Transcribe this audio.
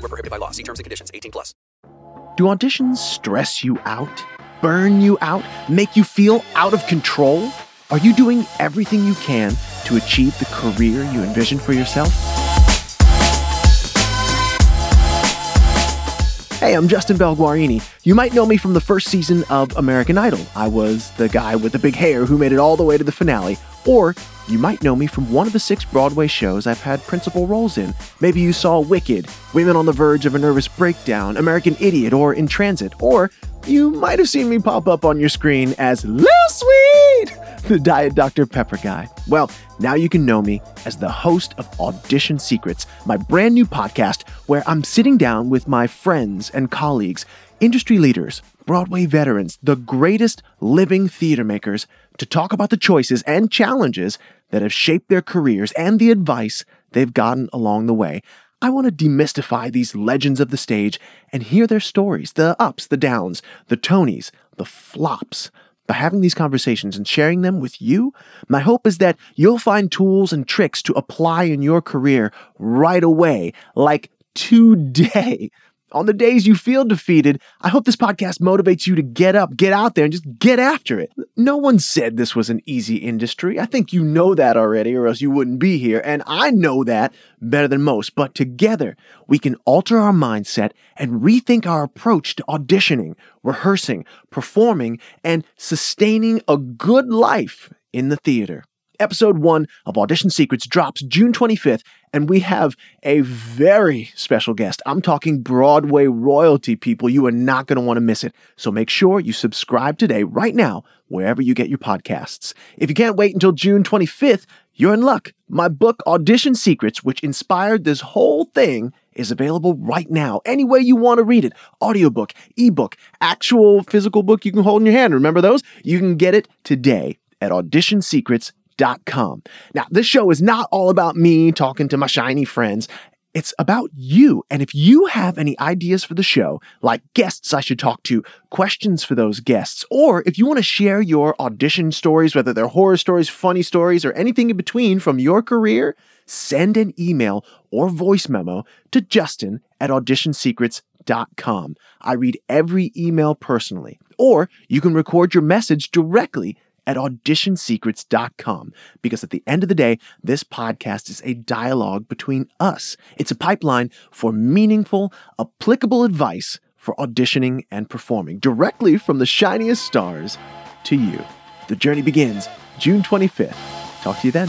Void prohibited by law. See terms and conditions. 18 plus. Do auditions stress you out? Burn you out? Make you feel out of control? Are you doing everything you can to achieve the career you envision for yourself? Hey, I'm Justin Guarini. You might know me from the first season of American Idol. I was the guy with the big hair who made it all the way to the finale. Or you might know me from one of the six Broadway shows I've had principal roles in. Maybe you saw Wicked, Women on the Verge of a Nervous Breakdown, American Idiot, or In Transit. Or you might have seen me pop up on your screen as Lil Sweet, the Diet Dr. Pepper guy. Well, now you can know me as the host of Audition Secrets, my brand new podcast where I'm sitting down with my friends and colleagues, industry leaders, Broadway veterans, the greatest living theater makers, to talk about the choices and challenges that have shaped their careers and the advice they've gotten along the way. I want to demystify these legends of the stage and hear their stories the ups, the downs, the Tonys, the flops. By having these conversations and sharing them with you, my hope is that you'll find tools and tricks to apply in your career right away, like today. On the days you feel defeated, I hope this podcast motivates you to get up, get out there, and just get after it. No one said this was an easy industry. I think you know that already, or else you wouldn't be here. And I know that better than most. But together, we can alter our mindset and rethink our approach to auditioning, rehearsing, performing, and sustaining a good life in the theater. Episode one of Audition Secrets drops June 25th, and we have a very special guest. I'm talking Broadway royalty, people. You are not going to want to miss it. So make sure you subscribe today, right now, wherever you get your podcasts. If you can't wait until June 25th, you're in luck. My book, Audition Secrets, which inspired this whole thing, is available right now. Any way you want to read it audiobook, ebook, actual physical book you can hold in your hand. Remember those? You can get it today at auditionsecrets.com Com. Now, this show is not all about me talking to my shiny friends. It's about you. And if you have any ideas for the show, like guests I should talk to, questions for those guests, or if you want to share your audition stories, whether they're horror stories, funny stories, or anything in between from your career, send an email or voice memo to Justin at auditionsecrets.com. I read every email personally. Or you can record your message directly at auditionsecrets.com because at the end of the day, this podcast is a dialogue between us. It's a pipeline for meaningful, applicable advice for auditioning and performing directly from the shiniest stars to you. The journey begins June 25th. Talk to you then.